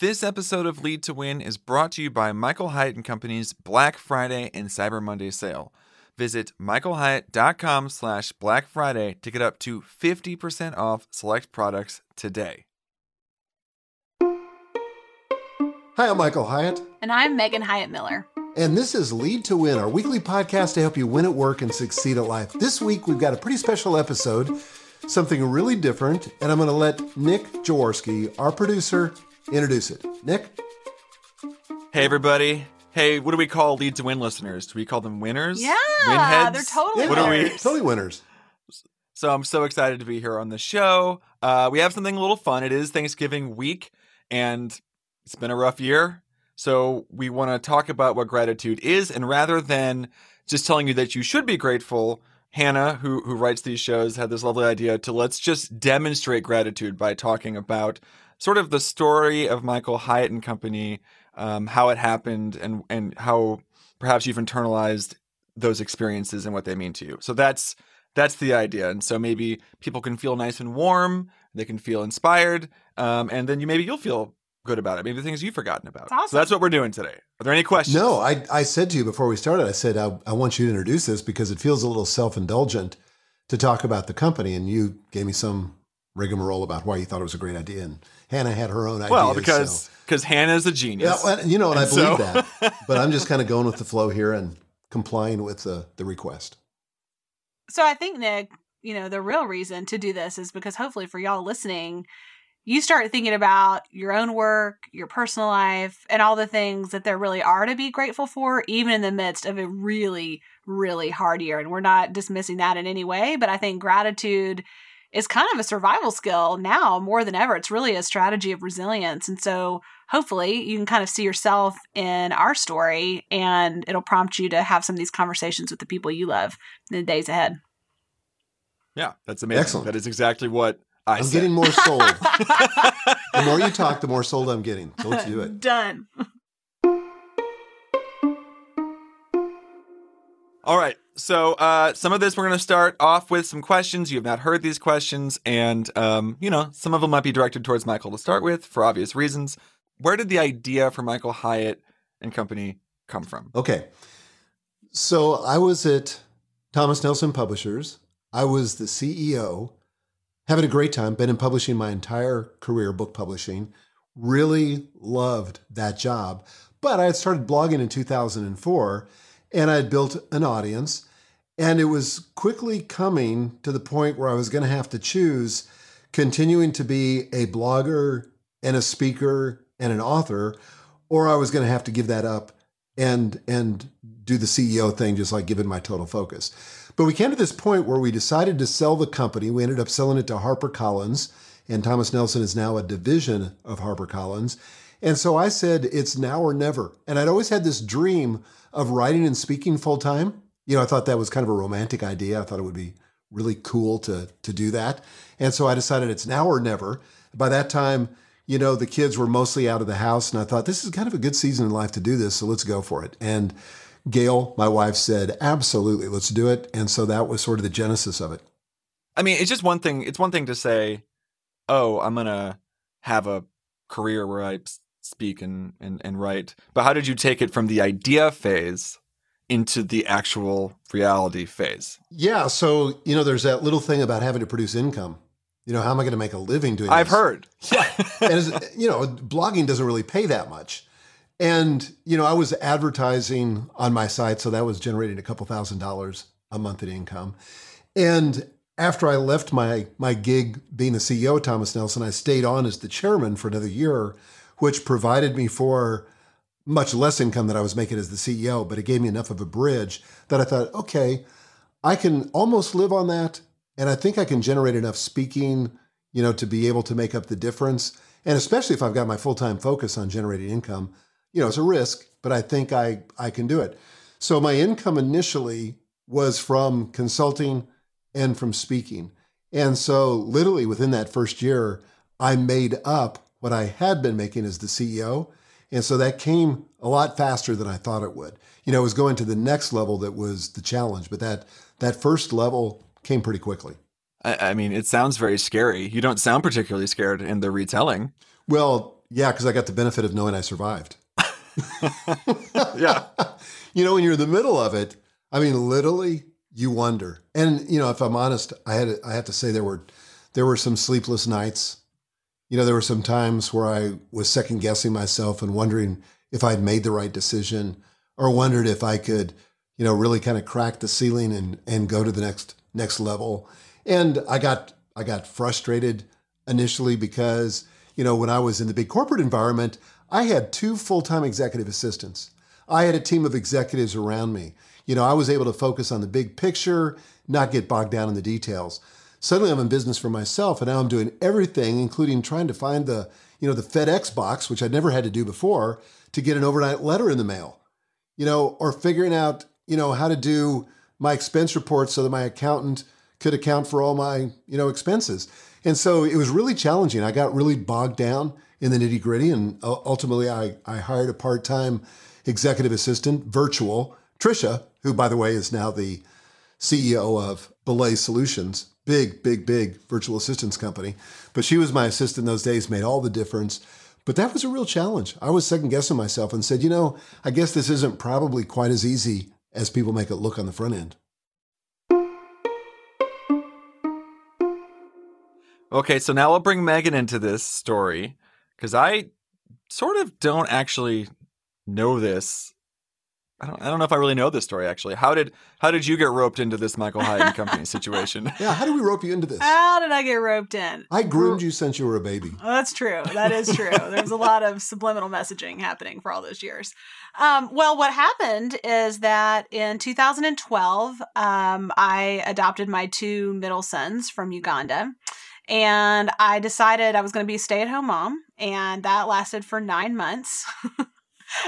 This episode of Lead to Win is brought to you by Michael Hyatt and Company's Black Friday and Cyber Monday sale. Visit michaelhyatt.com slash Black Friday to get up to 50% off select products today. Hi, I'm Michael Hyatt. And I'm Megan Hyatt Miller. And this is Lead to Win, our weekly podcast to help you win at work and succeed at life. This week, we've got a pretty special episode, something really different, and I'm going to let Nick Jaworski, our producer, introduce it. Nick? Hey, everybody. Hey, what do we call Lead to Win listeners? Do we call them winners? Yeah, Winheads? they're totally What are we? Totally winners. So I'm so excited to be here on the show. Uh, we have something a little fun. It is Thanksgiving week, and it's been a rough year. So we want to talk about what gratitude is, and rather than just telling you that you should be grateful, Hannah, who who writes these shows, had this lovely idea to let's just demonstrate gratitude by talking about sort of the story of Michael Hyatt and Company, um, how it happened, and and how perhaps you've internalized those experiences and what they mean to you. So that's that's the idea. And so maybe people can feel nice and warm, they can feel inspired, um, and then you maybe you'll feel good about it. Maybe the things you've forgotten about. That's awesome. So that's what we're doing today. Are there any questions? No, I, I said to you before we started, I said, I, I want you to introduce this because it feels a little self indulgent to talk about the company. And you gave me some rigmarole about why you thought it was a great idea. And Hannah had her own ideas. Well, because so- because Hannah's a Yeah, genius. well, you know, and I And believe so- that. But I'm just kind of going with the flow here and complying with the, the request. So I think, Nick, you know, the real reason to do this is because hopefully for y'all listening, you start thinking about your own work, your personal life, and all the things that there really are to be grateful for, even in the midst of a really, really hard year. And we're not dismissing that in any way, but I think gratitude is kind of a survival skill now more than ever. It's really a strategy of resilience. And so hopefully you can kind of see yourself in our story and it'll prompt you to have some of these conversations with the people you love in the days ahead. yeah, that's amazing. Excellent. That is exactly what I I'm said. getting more sold. the more you talk, the more sold I'm getting. So let's do it. Done. All right. So uh, some of this we're going to start off with some questions. You have not heard these questions, and um, you know some of them might be directed towards Michael to start with for obvious reasons. Where did the idea for Michael Hyatt and Company come from? Okay. So I was at Thomas Nelson Publishers. I was the CEO, having a great time, been in publishing my entire career, book publishing. Really loved that job. But I had started blogging in 2004 and I had built an audience. And it was quickly coming to the point where I was going to have to choose continuing to be a blogger and a speaker and an author, or I was going to have to give that up and and do the CEO thing, just like giving my total focus. But we came to this point where we decided to sell the company. We ended up selling it to HarperCollins, and Thomas Nelson is now a division of HarperCollins. And so I said, it's now or never. And I'd always had this dream of writing and speaking full time. You know, I thought that was kind of a romantic idea. I thought it would be really cool to to do that. And so I decided it's now or never. By that time, you know, the kids were mostly out of the house, and I thought this is kind of a good season in life to do this, so let's go for it. And Gail, my wife, said, absolutely, let's do it. And so that was sort of the genesis of it. I mean, it's just one thing. It's one thing to say, "Oh, I'm gonna have a career where I speak and and and write," but how did you take it from the idea phase into the actual reality phase? Yeah. So, you know, there's that little thing about having to produce income. You know, how am I going to make a living doing this? I've this? heard. Yeah. and as, you know, blogging doesn't really pay that much. And, you know, I was advertising on my site, so that was generating a couple thousand dollars a month in income. And after I left my my gig being the CEO of Thomas Nelson, I stayed on as the chairman for another year, which provided me for much less income than I was making as the CEO, but it gave me enough of a bridge that I thought, okay, I can almost live on that. And I think I can generate enough speaking, you know, to be able to make up the difference. And especially if I've got my full-time focus on generating income, you know, it's a risk, but I think I I can do it. So my income initially was from consulting and from speaking. And so literally within that first year, I made up what I had been making as the CEO. And so that came a lot faster than I thought it would. You know, it was going to the next level that was the challenge, but that that first level came pretty quickly. I, I mean, it sounds very scary. You don't sound particularly scared in the retelling. Well, Yeah, because I got the benefit of knowing I survived. yeah. you know, when you're in the middle of it, I mean, literally, you wonder. And you know, if I'm honest, I had I have to say there were there were some sleepless nights. You know, there were some times where I was second guessing myself and wondering if I'd made the right decision, or wondered if I could, you know, really kind of crack the ceiling and and go to the next next level. And I got I got frustrated initially because you know when I was in the big corporate environment, I had two full time executive assistants. I had a team of executives around me. You know, I was able to focus on the big picture, not get bogged down in the details. Suddenly I'm in business for myself and now I'm doing everything, including trying to find the, you know, the FedEx box, which I'd never had to do before, to get an overnight letter in the mail. You know, or figuring out, you know, how to do my expense reports so that my accountant could account for all my, you know, expenses. And so it was really challenging. I got really bogged down in the nitty gritty. And ultimately, I, I hired a part time executive assistant, virtual, Tricia, who, by the way, is now the CEO of Belay Solutions, big, big, big virtual assistance company. But she was my assistant those days, made all the difference. But that was a real challenge. I was second guessing myself and said, you know, I guess this isn't probably quite as easy as people make it look on the front end. Okay, so now I'll bring Megan into this story because I sort of don't actually know this. I don't, I don't know if I really know this story actually. How did how did you get roped into this Michael Hyatt and Company situation? Yeah, how did we rope you into this? How did I get roped in? I groomed you since you were a baby. Oh, that's true. That is true. There's a lot of subliminal messaging happening for all those years. Um, well, what happened is that in 2012, um, I adopted my two middle sons from Uganda. And I decided I was going to be a stay at home mom, and that lasted for nine months.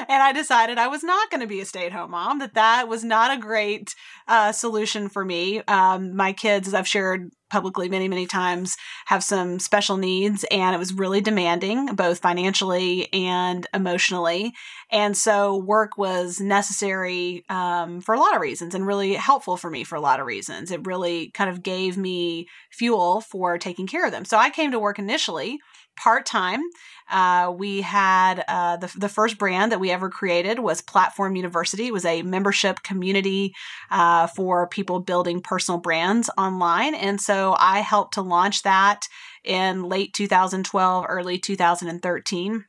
and I decided I was not going to be a stay at home mom, that that was not a great uh, solution for me. Um, my kids, as I've shared publicly many, many times, have some special needs, and it was really demanding, both financially and emotionally. And so, work was necessary um, for a lot of reasons and really helpful for me for a lot of reasons. It really kind of gave me fuel for taking care of them. So, I came to work initially part time. Uh, we had uh, the, the first brand that we ever created was Platform University. It was a membership community uh, for people building personal brands online. And so I helped to launch that in late 2012, early 2013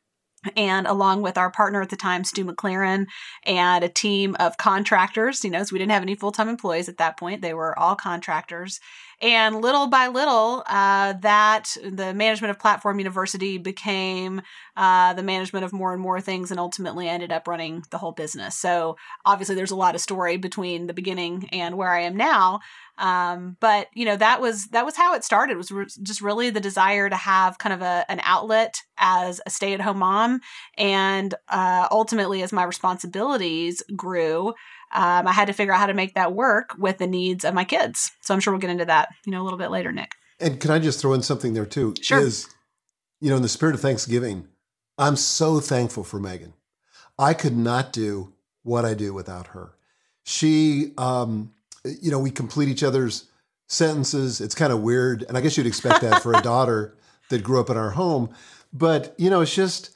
and along with our partner at the time, Stu McLaren, and a team of contractors, you know, so we didn't have any full time employees at that point. They were all contractors. And little by little, uh, that the management of Platform University became uh, the management of more and more things, and ultimately ended up running the whole business. So obviously, there's a lot of story between the beginning and where I am now. Um, but you know that was that was how it started. It was re- just really the desire to have kind of a an outlet as a stay at home mom, and uh, ultimately as my responsibilities grew um, I had to figure out how to make that work with the needs of my kids. So I'm sure we'll get into that, you know, a little bit later, Nick. And can I just throw in something there too? Sure. Is, you know, in the spirit of Thanksgiving, I'm so thankful for Megan. I could not do what I do without her. She, um, you know, we complete each other's sentences. It's kind of weird. And I guess you'd expect that for a daughter that grew up in our home. But, you know, it's just,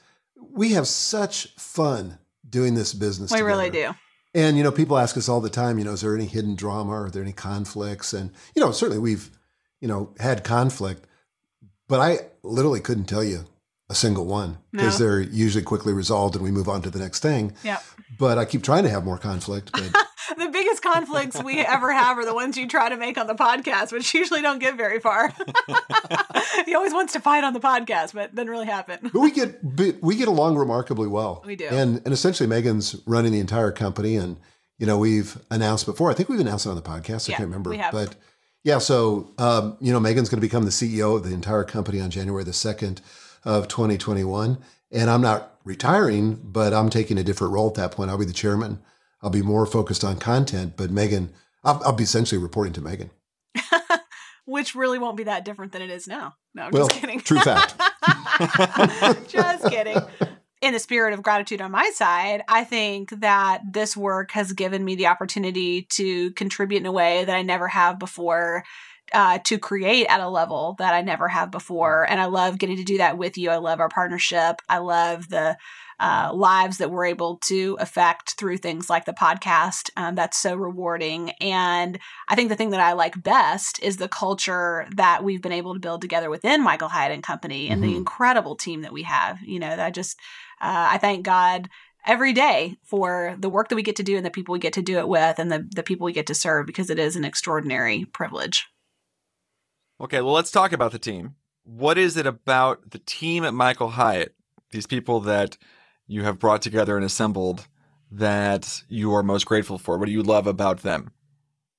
we have such fun doing this business. We together. really do. And you know, people ask us all the time, you know, is there any hidden drama? Are there any conflicts? And you know, certainly we've, you know, had conflict, but I literally couldn't tell you a single one because no. they're usually quickly resolved and we move on to the next thing. Yeah. But I keep trying to have more conflict. But biggest conflicts we ever have are the ones you try to make on the podcast, which usually don't get very far. he always wants to fight on the podcast, but doesn't really happen. but we get we get along remarkably well. We do. And and essentially Megan's running the entire company and you know, we've announced before. I think we've announced it on the podcast. I can't remember. But yeah, so um, you know, Megan's going to become the CEO of the entire company on January the 2nd of 2021. And I'm not retiring, but I'm taking a different role at that point. I'll be the chairman I'll be more focused on content, but Megan, I'll, I'll be essentially reporting to Megan. Which really won't be that different than it is now. No, I'm well, just kidding. True fact. just kidding. In the spirit of gratitude on my side, I think that this work has given me the opportunity to contribute in a way that I never have before uh, to create at a level that I never have before. And I love getting to do that with you. I love our partnership. I love the uh, lives that we're able to affect through things like the podcast. Um, that's so rewarding. And I think the thing that I like best is the culture that we've been able to build together within Michael Hyatt and Company and Mhm. the incredible team that we have. You know, I just, uh, I thank God every day for the work that we get to do and the people we get to do it with and the, the people we get to serve because it is an extraordinary privilege. Okay, well, let's talk about the team. What is it about the team at Michael Hyatt, these people that you have brought together and assembled, that you are most grateful for? What do you love about them?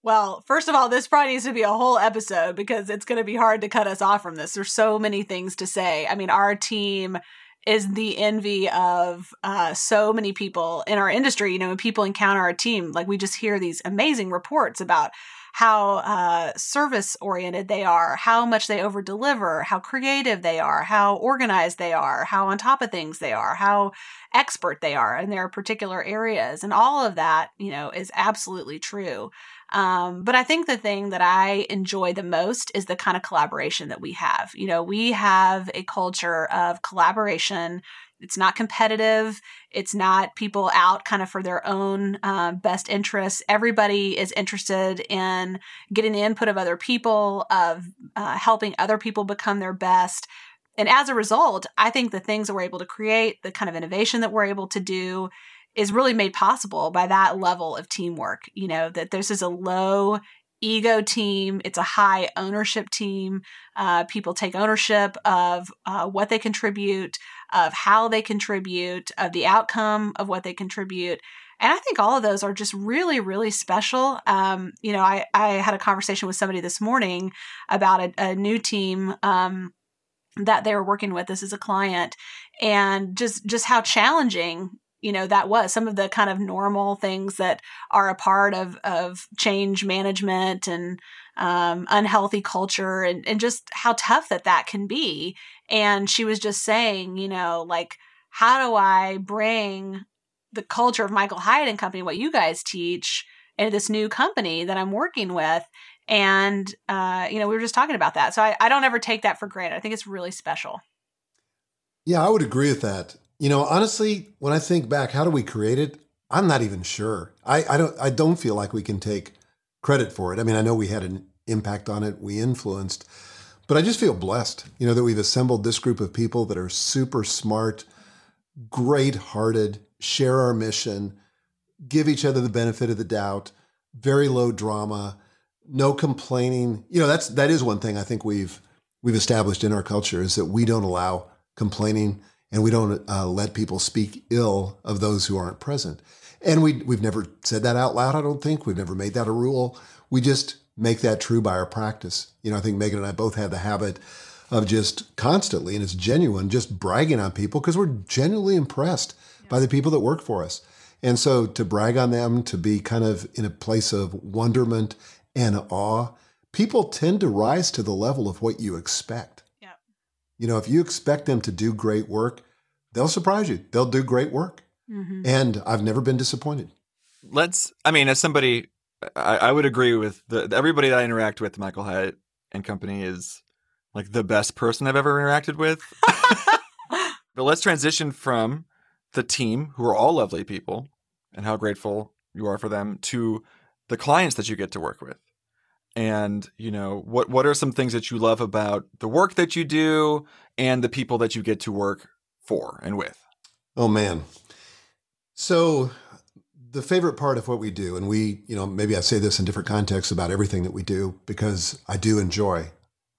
Well, first of all, this probably needs to be a whole episode because it's going to be hard to cut us off from this. There's so many things to say. I mean, our team is the envy of uh, so many people in our industry. You know, when people encounter our team, like we just hear these amazing reports about how uh, service oriented they are, how much they over deliver, how creative they are, how organized they are, how on top of things they are, how expert they are in their particular areas. And all of that, you know, is absolutely true. Um, but I think the thing that I enjoy the most is the kind of collaboration that we have. You know, we have a culture of collaboration. It's not competitive. It's not people out kind of for their own um, best interests. Everybody is interested in getting the input of other people, of uh, helping other people become their best. And as a result, I think the things that we're able to create, the kind of innovation that we're able to do, is really made possible by that level of teamwork. You know, that this is a low ego team, it's a high ownership team. Uh, people take ownership of uh, what they contribute, of how they contribute, of the outcome of what they contribute. And I think all of those are just really, really special. Um, you know, I, I had a conversation with somebody this morning about a, a new team um, that they were working with. This is a client, and just just how challenging you know that was some of the kind of normal things that are a part of of change management and um, unhealthy culture and, and just how tough that that can be. And she was just saying you know like how do i bring the culture of michael hyatt and company what you guys teach into this new company that i'm working with? And uh, you know we were just talking about that. So I, I don't ever take that for granted. I think it's really special. Yeah, I would agree with that. You know, honestly, when I think back, how do we create it? I'm not even sure. I, I don't I don't feel like we can take credit for it. I mean, I know we had an impact on it, we influenced, but I just feel blessed, you know, that we've assembled this group of people that are super smart, great hearted, share our mission, give each other the benefit of the doubt, very low drama, no complaining. You know, that's that is one thing I think we've we've established in our culture is that we don't allow complaining and we don't uh, let people speak ill of those who aren't present. And we we've never said that out loud. I don't think we've never made that a rule. We just make that true by our practice. You know, I think Megan and I both have the habit of just constantly, and it's genuine, just bragging on people because we're genuinely impressed by the people that work for us. And so to brag on them, to be kind of in a place of wonderment and awe, people tend to rise to the level of what you expect. Yep. You know, if you expect them to do great work, they'll surprise you. They'll do great work. mm-hmm. And I've never been disappointed. Let's, I mean, as somebody, I, I would agree with the everybody that I interact with, Michael Hyatt and company is like the best person I've ever interacted with. but let's transition from the team, who are all lovely people, and how grateful you are for them, to the clients that you get to work with. And you know what? What are some things that you love about the work that you do and the people that you get to work for and with? Oh man. So the favorite part of what we do, and we, you know, maybe I say this in different contexts about everything that we do because I do enjoy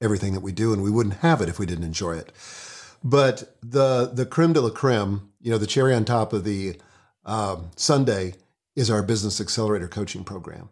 everything that we do, and we wouldn't have it if we didn't enjoy it. But the the creme de la creme, you know, the cherry on top of the um, sundae is our business accelerator coaching program.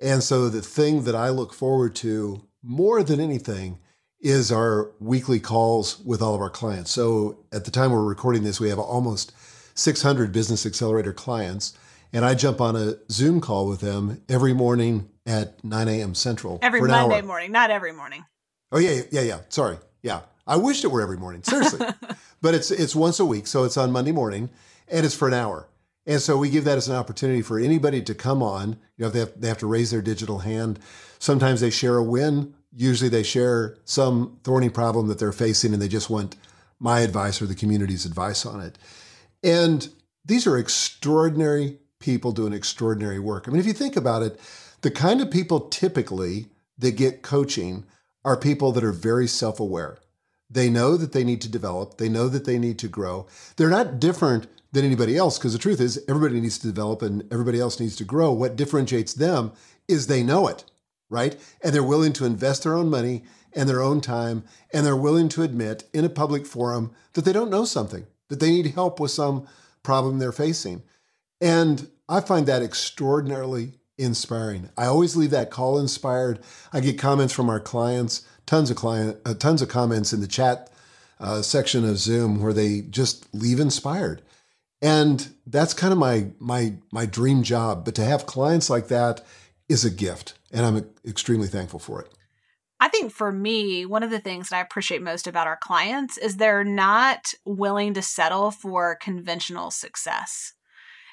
And so the thing that I look forward to more than anything is our weekly calls with all of our clients. So at the time we're recording this, we have almost 600 business accelerator clients. And I jump on a Zoom call with them every morning at 9 a.m. Central. every for an monday hour. morning not every morning Oh yeah, yeah, yeah. Sorry. Yeah. I wished it were every morning. Seriously. but it's it's once a week, so it's on Monday morning and it's for an hour. And so we give that as an opportunity for anybody to come on. You know, they have, they have to raise their digital hand. Sometimes they share a win Usually they share some thorny problem that they're facing and they just want my advice or the community's advice on it. And these are extraordinary people doing extraordinary work. I mean, if you think about it, the kind of people typically that get coaching are people that are very self aware. They know that they need to develop, they know that they need to grow. They're not different than anybody else because the truth is, everybody needs to develop and everybody else needs to grow. What differentiates them is they know it, right? And they're willing to invest their own money and their own time, and they're willing to admit in a public forum that they don't know something, that they need help with some problem they're facing. And I find that extraordinarily inspiring. I always leave that call inspired. I get comments from our clients, tons of client, uh, tons of comments in the chat uh, section of Zoom where they just leave inspired. And that's kind of my my my dream job. But to have clients like that is a gift, and I'm extremely thankful for it. I think for me, one of the things that I appreciate most about our clients is they're not willing to settle for conventional success.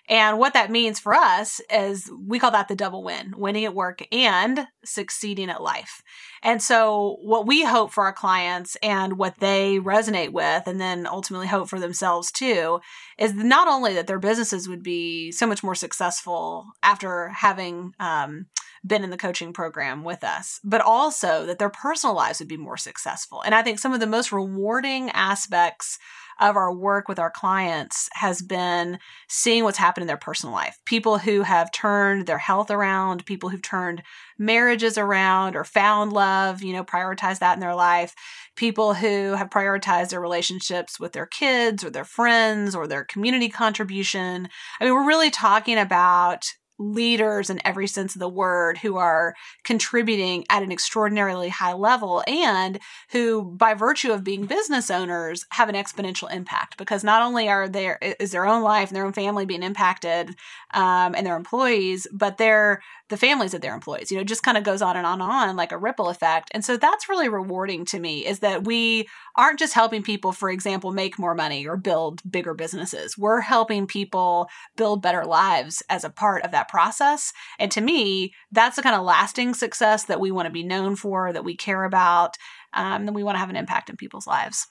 And what that means for us is we call that the double win winning at work and succeeding at life. And so, what we hope for our clients and what they resonate with, and then ultimately hope for themselves too, is not only that their businesses would be so much more successful after having um, been in the coaching program with us, but also that their personal lives would be more successful. And I think some of the most rewarding aspects of our work with our clients has been seeing what's happened in their personal life. People who have turned their health around, people who've turned marriages around or found love, you know, prioritize that in their life. People who have prioritized their relationships with their kids or their friends or their community contribution. I mean, we're really talking about leaders in every sense of the word who are contributing at an extraordinarily high level and who by virtue of being business owners have an exponential impact because not only are there is their own life and their own family being impacted um, and their employees but they're the families of their employees you know just kind of goes on and on and on like a ripple effect and so that's really rewarding to me is that we aren't just helping people for example make more money or build bigger businesses we're helping people build better lives as a part of that process. And to me, that's the kind of lasting success that we want to be known for, that we care about, um, that we want to have an impact in people's lives.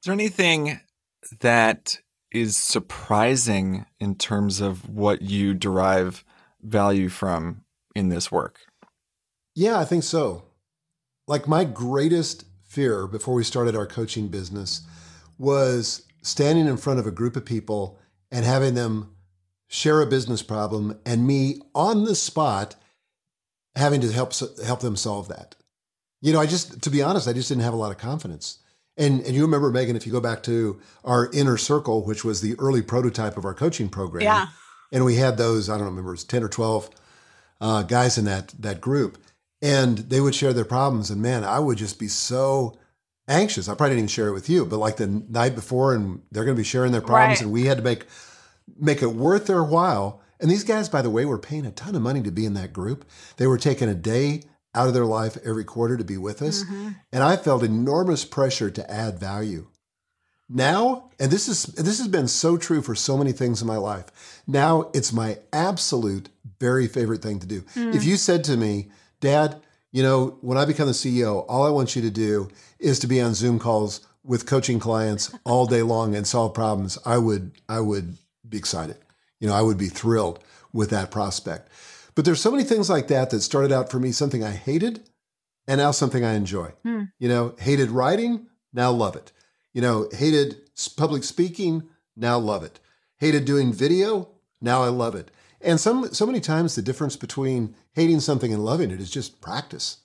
Is there anything that is surprising in terms of what you derive value from in this work? Yeah, I think so. Like my greatest fear before we started our coaching business was standing in front of a group of people and having them share a business problem, and me on the spot having to help help them solve that. You know, I just to be honest, I just didn't have a lot of confidence. And and you remember Megan, if you go back to our inner circle, which was the early prototype of our coaching program, yeah. And we had those I don't remember it was ten or twelve uh, guys in that that group, and they would share their problems, and man, I would just be so anxious. I probably didn't even share it with you, but like the night before, and they're going to be sharing their problems, right. and we had to make make it worth their while. And these guys, by the way, were paying a ton of money to be in that group. They were taking a day out of their life every quarter to be with us. Mm-hmm. And I felt enormous pressure to add value. Now, and this is this has been so true for so many things in my life. Now it's my absolute very favorite thing to do. Mm. If you said to me, "Dad, you know, when I become the CEO, all I want you to do is to be on Zoom calls with coaching clients all day long and solve problems," I would I would be excited. You know, I would be thrilled with that prospect. But there's so many things like that that started out for me something I hated and now something I enjoy. Hmm. You know, hated writing, now love it. You know, hated public speaking, now love it. Hated doing video, now I love it. And some so many times the difference between hating something and loving it is just practice.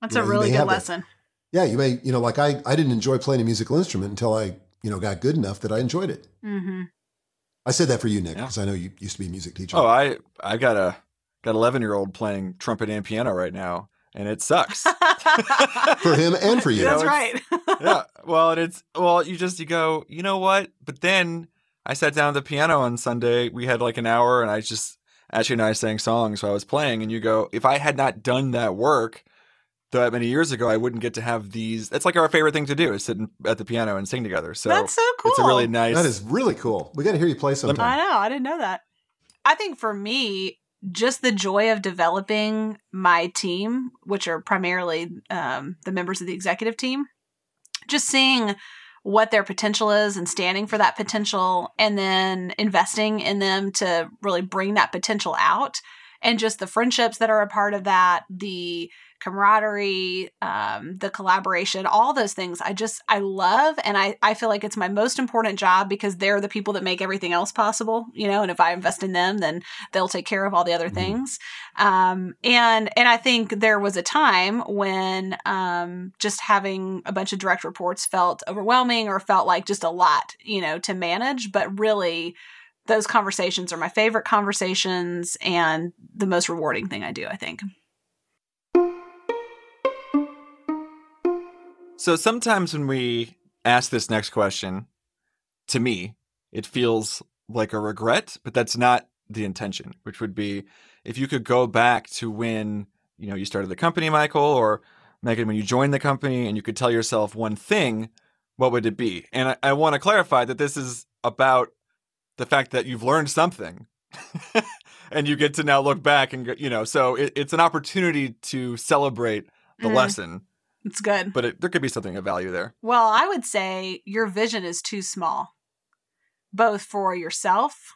That's you know, a really good lesson. yeah, you may, you know, like I, I didn't enjoy playing a musical instrument until I, you know, got good enough that I enjoyed it. Mm-hmm. I said that for you, Nick, because yeah. I know you used to be a music teacher. Oh, I I got a got eleven year old playing trumpet and piano right now, and it sucks for him and for you. That's you know, right. yeah. Well, and it's well, you just you go, you know what? But then I sat down at the piano on Sunday. We had like an hour, and I just actually and I sang songs while I was playing. And you go, if I had not done that work, that many years ago, I wouldn't get to have these. It's like our favorite thing to do is sit at the piano and sing together. So that's so cool. It's a really nice. That is really cool. We got to hear you play sometime. I know. I didn't know that. I think for me, just the joy of developing my team, which are primarily um, the members of the executive team, just seeing what their potential is and standing for that potential and then investing in them to really bring that potential out. And just the friendships that are a part of that the camaraderie um, the collaboration all those things. I just i love and I, I feel like it's my most important job because they're the people that make everything else possible you know and if i invest in them then they'll take care of all the other mm-hmm. things. Um, and and i think there was a time when um, just having a bunch of direct reports felt overwhelming or felt like just a lot you know to manage but really those conversations are my favorite conversations and the most rewarding thing i do i think So sometimes when we ask this next question, to me, it feels like a regret, but that's not the intention, which would be if you could go back to when, you know, you started the company, Michael, or Megan, when you joined the company and you could tell yourself one thing, what would it be? And I, I want to clarify that this is about the fact that you've learned something and you get to now look back and, you know, so it, it's an opportunity to celebrate the mm. lesson it's good. But it, there could be something of value there. Well, I would say your vision is too small, both for yourself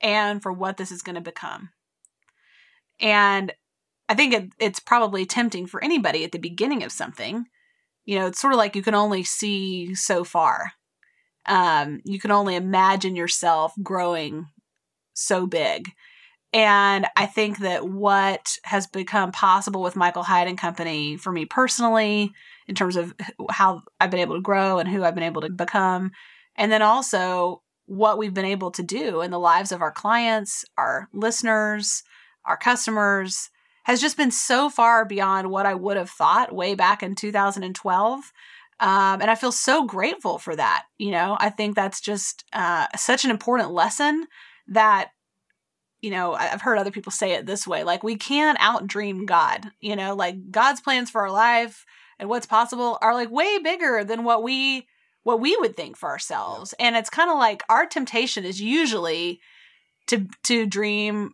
and for what this is going to become. And I think it, it's probably tempting for anybody at the beginning of something. You know, it's sort of like you can only see so far. Um, you can only imagine yourself growing so big. And I think that what has become possible with Michael Hyatt and Company for me personally, in terms of how I've been able to grow and who I've been able to become, and then also what we've been able to do in the lives of our clients, our listeners, our customers, has just been so far beyond what I would have thought way back in 2012. Um, and I feel so grateful for that. You know, I think that's just uh, such an important lesson that you know, I've heard other people say it this way like, we can't outdream God. You know, like God's plans for our life and what's possible are like way bigger than what we what we would think for ourselves. And it's kind of like our temptation is usually to to dream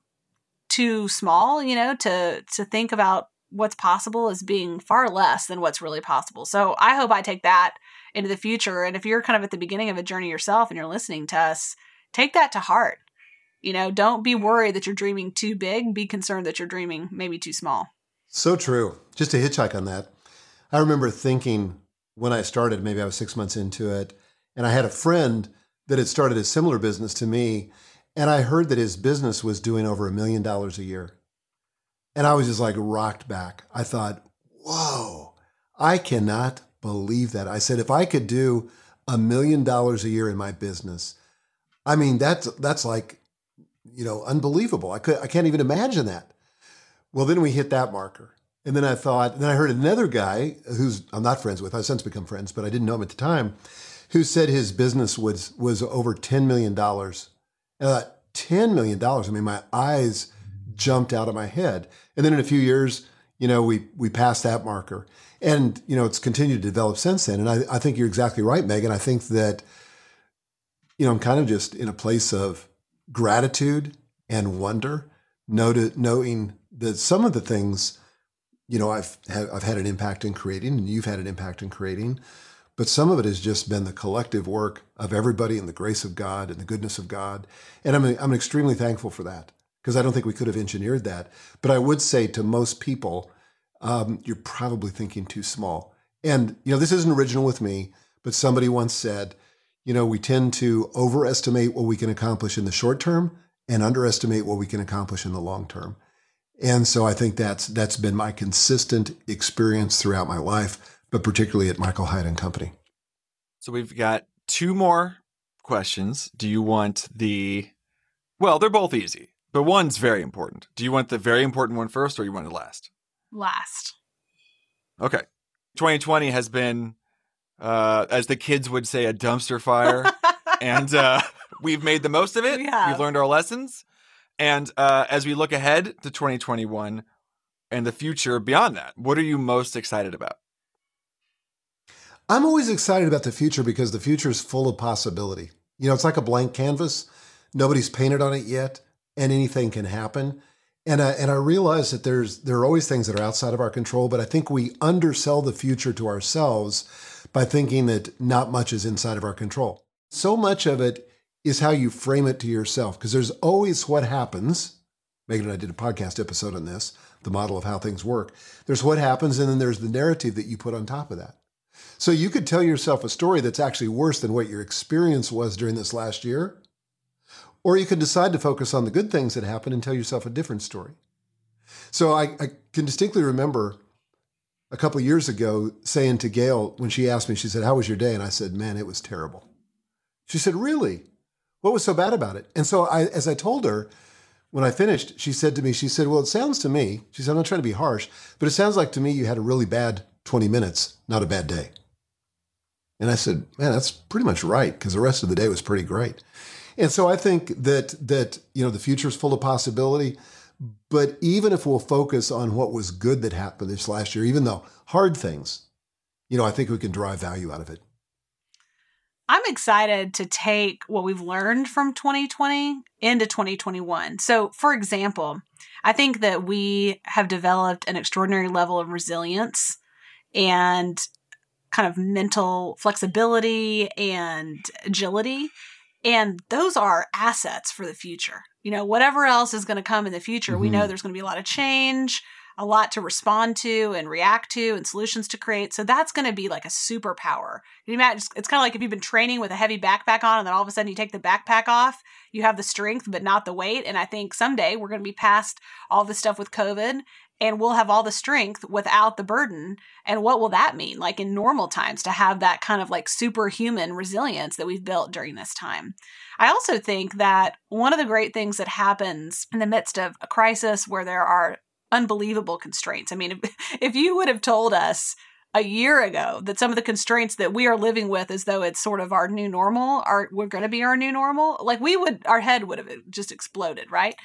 too small, you know, to to think about what's possible as being far less than what's really possible. So I hope I take that into the future. And if you're kind of at the beginning of a journey yourself and you're listening to us, take that to heart you know, don't be worried that you're dreaming too big. Be concerned that you're dreaming maybe too small. So true. Just to hitchhike on that, I remember thinking when I started, maybe I was six months into it, and I had a friend that had started a similar business to me, and I heard that his business was doing over a million dollars a year. And I was just like rocked back. I thought, whoa, I cannot believe that. I said, if I could do a million dollars a year in my business, I mean, that's that's like you know, unbelievable. I could I can't even imagine that. Well, then we hit that marker. And then I thought, then I heard another guy who's I'm not friends with, I've since become friends, but I didn't know him at the time, who said his business was was over $10 million. And I thought, $10 million. I mean, my eyes jumped out of my head. And then in a few years, you know, we we passed that marker. And, you know, it's continued to develop since then. And I, I think you're exactly right, Megan. I think that, you know, I'm kind of just in a place of gratitude and wonder, knowing that some of the things, you know, I've had, I've had an impact in creating, and you've had an impact in creating, but some of it has just been the collective work of everybody and the grace of God and the goodness of God, and I'm I'm extremely thankful for that because I don't think we could have engineered that. But I would say to most people, um, you're probably thinking too small. And you know, this isn't original with me, but somebody once said you know, we tend to overestimate what we can accomplish in the short term and underestimate what we can accomplish in the long term. And so I think that's that's been my consistent experience throughout my life, but particularly at Michael Hyatt and Company. So we've got two more questions. Do you want the well, they're both easy, but one's very important. Do you want the very important one first or you want it last? Last. Okay. 2020 has been uh, as the kids would say, a dumpster fire. and uh, we've made the most of it. We have. We've learned our lessons. And uh, as we look ahead to 2021 and the future beyond that, what are you most excited about? I'm always excited about the future because the future is full of possibility. You know, it's like a blank canvas. Nobody's painted on it yet, and anything can happen. And I, and I realize that there's there are always things that are outside of our control, but I think we undersell the future to ourselves by thinking that not much is inside of our control. So much of it is how you frame it to yourself, because there's always what happens. Megan and I did a podcast episode on this, the model of how things work. There's what happens, and then there's the narrative that you put on top of that. So you could tell yourself a story that's actually worse than what your experience was during this last year, or you could decide to focus on the good things that happened and tell yourself a different story. So I, I can distinctly remember a couple years ago saying to Gail, when she asked me, she said, How was your day? And I said, Man, it was terrible. She said, Really? What was so bad about it? And so I, as I told her, when I finished, she said to me, She said, Well, it sounds to me, she said, I'm not trying to be harsh, but it sounds like to me you had a really bad 20 minutes, not a bad day. And I said, Man, that's pretty much right, because the rest of the day was pretty great. And so I think that that you know the future is full of possibility. But even if we'll focus on what was good that happened this last year, even though hard things, you know, I think we can derive value out of it. I'm excited to take what we've learned from 2020 into 2021. So, for example, I think that we have developed an extraordinary level of resilience and kind of mental flexibility and agility and those are assets for the future. You know, whatever else is going to come in the future, mm-hmm. we know mm-hmm. there's going to be a lot of change, a lot to respond to and react to, and solutions to create. So that's going to be like a superpower. You imagine it's kind of like if you've been training with a heavy backpack on, and then all of a sudden you take the backpack off, you have the strength but not the weight. And I think someday we're going to be past all this stuff with COVID, and we'll have all the strength without the burden. And what will that mean, like in normal times, to have that kind of like superhuman resilience that we've built during this time? I also think that one of the great things that happens in the midst of a crisis where there are unbelievable constraints. I mean, if, if you would have told us a year ago that some of the constraints that we are living with as though it's sort of our new normal are we're going to be our new normal like we would our head would have uh, just exploded right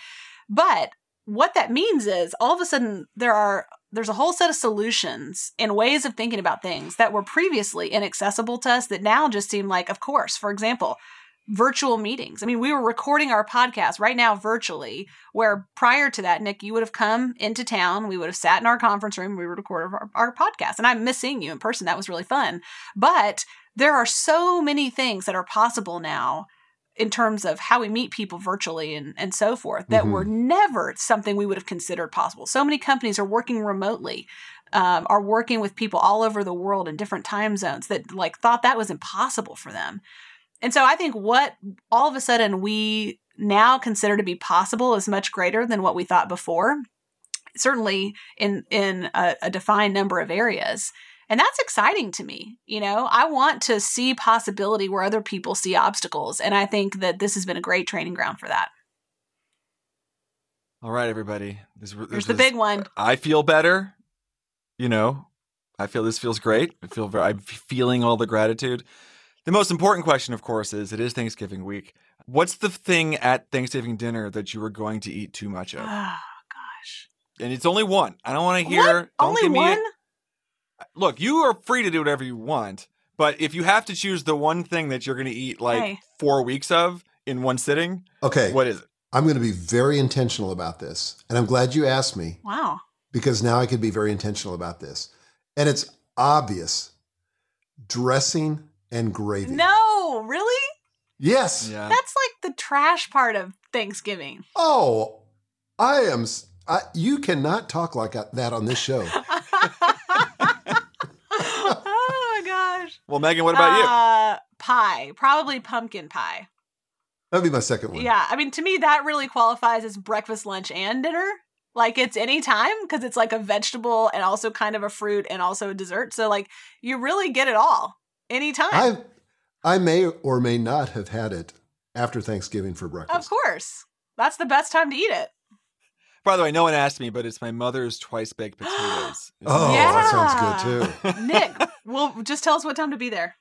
but what that means is all of a sudden there are there's a whole set of solutions and ways of thinking about things that were previously inaccessible to us that now just seem like of course for example virtual meetings. I mean we were recording our podcast right now virtually where prior to that nick you would have come into town we would have sat in our conference room we would record our, our podcast. And i'm missing you in person. That was really fun. But there are so many things that are possible now in terms of how we meet people virtually and, and so forth that mm-hmm. were never something we would have considered possible. So many companies are working remotely, um, are working with people all over the world in different time zones that like thought that was impossible for them. And so I think what all of a sudden we now consider to be possible is much greater than what we thought before. Certainly in in a, a defined number of areas. And that's exciting to me. You know, I want to see possibility where other people see obstacles. And I think that this has been a great training ground for that. All right, everybody. This, Here's the big one. I feel better. You know, I feel this feels great. I feel very, I'm feeling all the gratitude. The most important question, of course, is it is Thanksgiving week. What's the thing at Thanksgiving dinner that you were going to eat too much of? Oh, gosh. And it's only one. I don't want to hear. Only one? A, look, you are free to do whatever you want, but if you have to choose the one thing that you're going to eat like hey. four weeks of in one sitting, okay, what is it? I'm going to be very intentional about this, and I'm glad you asked me. Wow. Because now I can be very intentional about this, and it's obvious: dressing and gravy. No, really? Yes. Yeah. That's like the trash part of Thanksgiving. Oh, I am. I, you cannot talk like uh, that on this show. Well, Megan, what about uh, you? Pie, probably pumpkin pie. That'd be my second one. Yeah, I mean, to me, that really qualifies as breakfast, lunch, and dinner. Like it's any time because it's like a vegetable and also kind of a fruit and also a dessert. So like you really get it all anytime. I I may or may not have had it after Thanksgiving for breakfast. Of course, that's the best time to eat it. By the way, no one asked me, but it's my mother's twice baked potatoes. oh, yeah. that sounds good too. Nick, well, just tell us what time to be there.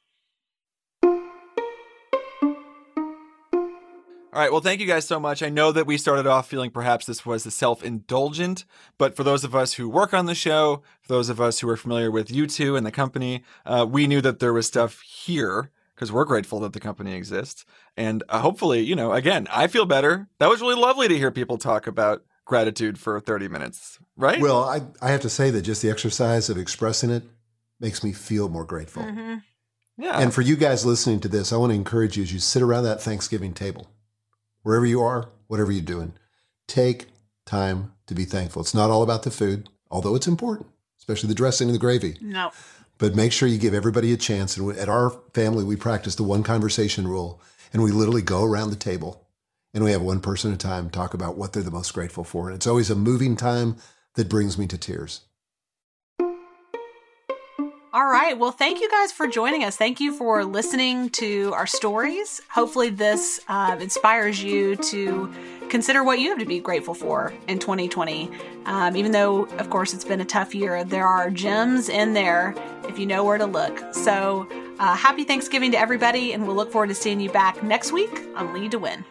All right. Well, thank you guys so much. I know that we started off feeling perhaps this was a self indulgent, but for those of us who work on the show, for those of us who are familiar with you two and the company, uh, we knew that there was stuff here because we're grateful that the company exists. And uh, hopefully, you know, again, I feel better. That was really lovely to hear people talk about gratitude for 30 minutes, right? Well, I, I have to say that just the exercise of expressing it makes me feel more grateful. Mm-hmm. yeah. And for you guys listening to this, I want to encourage you as you sit around that Thanksgiving table, wherever you are, whatever you're doing, take time to be thankful. It's not all about the food, although it's important, especially the dressing and the gravy. No. But make sure you give everybody a chance. And at our family, we practice the one conversation rule, and we literally go around the table and we have one person at a time talk about what they're the most grateful for. And it's always a moving time that brings me to tears. All right. Well, thank you guys for joining us. Thank you for listening to our stories. Hopefully, this uh, inspires you to consider what you have to be grateful for in 2020. Um, even though, of course, it's been a tough year, there are gems in there if you know where to look. So, uh, happy Thanksgiving to everybody, and we'll look forward to seeing you back next week on Lead to Win.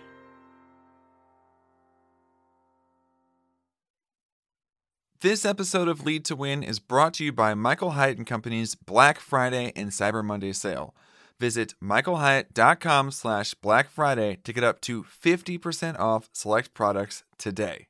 This episode of Lead to Win is brought to you by Michael Hyatt and Company's Black Friday and Cyber Monday sale. Visit michaelhyatt.com slash Black Friday to get up to 50% off select products today.